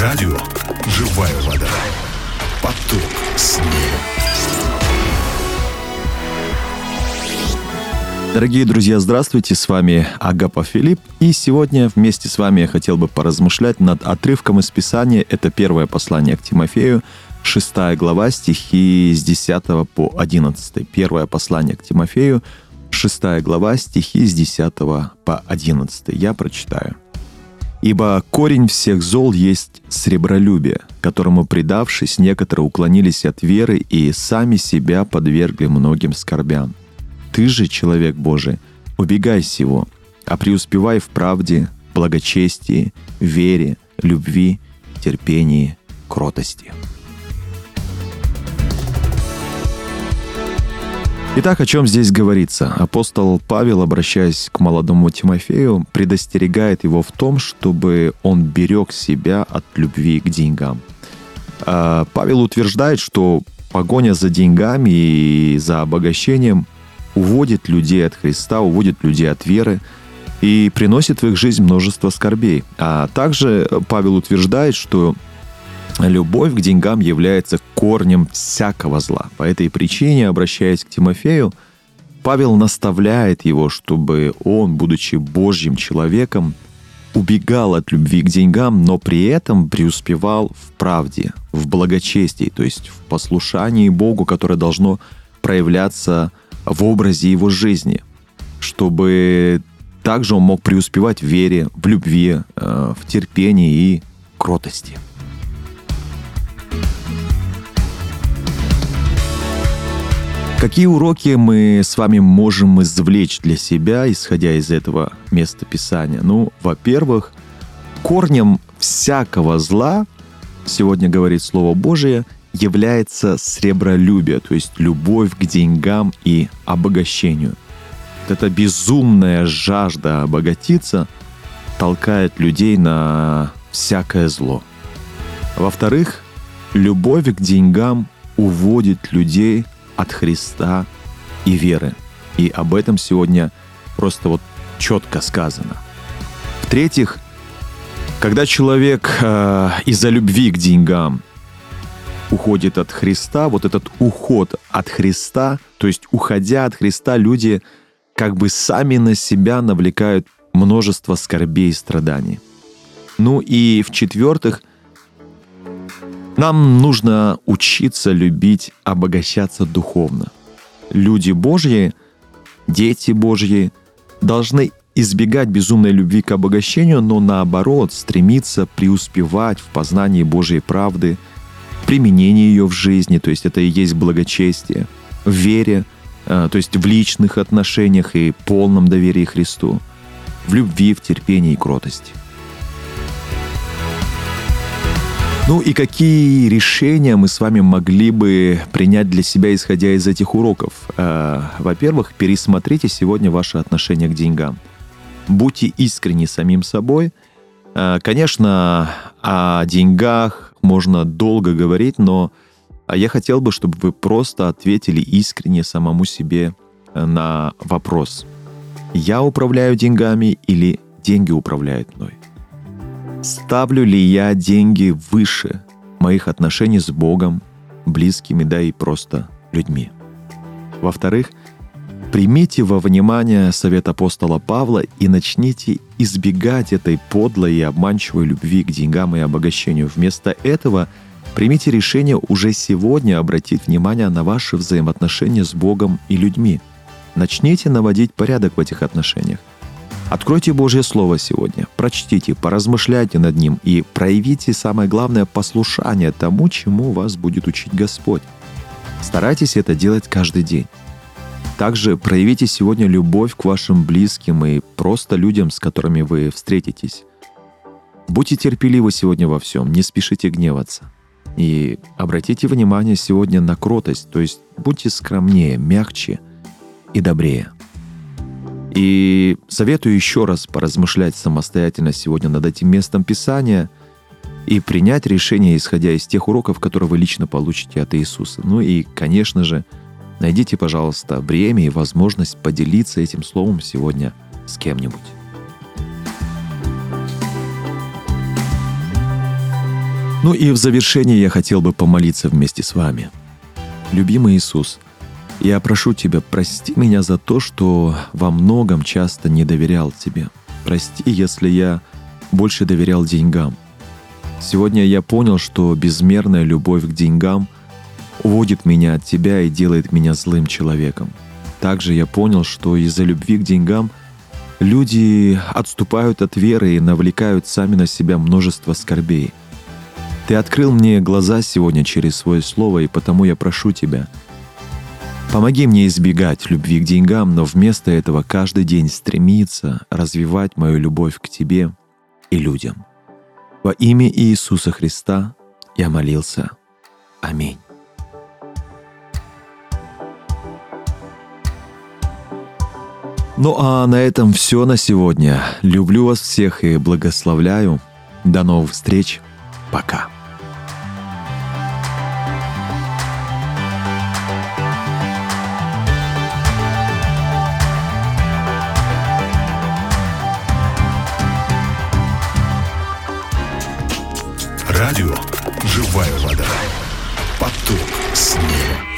Радио «Живая вода». Поток снега. Дорогие друзья, здравствуйте, с вами Агапа Филипп, и сегодня вместе с вами я хотел бы поразмышлять над отрывком из Писания, это первое послание к Тимофею, 6 глава, стихи с 10 по 11. Первое послание к Тимофею, 6 глава, стихи с 10 по 11. Я прочитаю. «Ибо корень всех зол есть сребролюбие, которому, предавшись, некоторые уклонились от веры и сами себя подвергли многим скорбям. Ты же, человек Божий, убегай сего, а преуспевай в правде, благочестии, вере, любви, терпении, кротости». Итак, о чем здесь говорится? Апостол Павел, обращаясь к молодому Тимофею, предостерегает его в том, чтобы он берег себя от любви к деньгам. А, Павел утверждает, что погоня за деньгами и за обогащением уводит людей от Христа, уводит людей от веры и приносит в их жизнь множество скорбей. А также Павел утверждает, что любовь к деньгам является корнем всякого зла. По этой причине, обращаясь к Тимофею, Павел наставляет его, чтобы он, будучи Божьим человеком, убегал от любви к деньгам, но при этом преуспевал в правде, в благочестии, то есть в послушании Богу, которое должно проявляться в образе его жизни, чтобы также он мог преуспевать в вере, в любви, э, в терпении и кротости. Какие уроки мы с вами можем извлечь для себя, исходя из этого места Писания? Ну, во-первых, корнем всякого зла, сегодня говорит Слово Божие, является сребролюбие, то есть любовь к деньгам и обогащению. Вот эта безумная жажда обогатиться толкает людей на всякое зло. Во-вторых, любовь к деньгам уводит людей от Христа и веры. И об этом сегодня просто вот четко сказано. В-третьих, когда человек э, из-за любви к деньгам уходит от Христа, вот этот уход от Христа, то есть уходя от Христа, люди как бы сами на себя навлекают множество скорбей и страданий. Ну и в-четвертых, нам нужно учиться любить, обогащаться духовно. Люди Божьи, дети Божьи должны избегать безумной любви к обогащению, но наоборот стремиться преуспевать в познании Божьей правды, применении ее в жизни, то есть это и есть благочестие, в вере, э, то есть в личных отношениях и полном доверии Христу, в любви, в терпении и кротости. Ну и какие решения мы с вами могли бы принять для себя, исходя из этих уроков? Э, во-первых, пересмотрите сегодня ваше отношение к деньгам. Будьте искренни самим собой. Э, конечно, о деньгах можно долго говорить, но я хотел бы, чтобы вы просто ответили искренне самому себе э, на вопрос. Я управляю деньгами или деньги управляют мной? Ставлю ли я деньги выше моих отношений с Богом, близкими, да и просто людьми? Во-вторых, примите во внимание совет апостола Павла и начните избегать этой подлой и обманчивой любви к деньгам и обогащению. Вместо этого примите решение уже сегодня обратить внимание на ваши взаимоотношения с Богом и людьми. Начните наводить порядок в этих отношениях. Откройте Божье Слово сегодня, прочтите, поразмышляйте над ним и проявите самое главное послушание тому, чему вас будет учить Господь. Старайтесь это делать каждый день. Также проявите сегодня любовь к вашим близким и просто людям, с которыми вы встретитесь. Будьте терпеливы сегодня во всем, не спешите гневаться. И обратите внимание сегодня на кротость, то есть будьте скромнее, мягче и добрее. И советую еще раз поразмышлять самостоятельно сегодня над этим местом Писания и принять решение, исходя из тех уроков, которые вы лично получите от Иисуса. Ну и, конечно же, найдите, пожалуйста, время и возможность поделиться этим словом сегодня с кем-нибудь. Ну и в завершение я хотел бы помолиться вместе с вами. Любимый Иисус, я прошу Тебя, прости меня за то, что во многом часто не доверял Тебе. Прости, если я больше доверял деньгам. Сегодня я понял, что безмерная любовь к деньгам уводит меня от Тебя и делает меня злым человеком. Также я понял, что из-за любви к деньгам люди отступают от веры и навлекают сами на себя множество скорбей. Ты открыл мне глаза сегодня через свое слово, и потому я прошу Тебя, помоги мне избегать любви к деньгам, но вместо этого каждый день стремиться развивать мою любовь к Тебе и людям. Во имя Иисуса Христа я молился. Аминь. Ну а на этом все на сегодня. Люблю вас всех и благословляю. До новых встреч. Пока. Радио «Живая вода». Поток снега.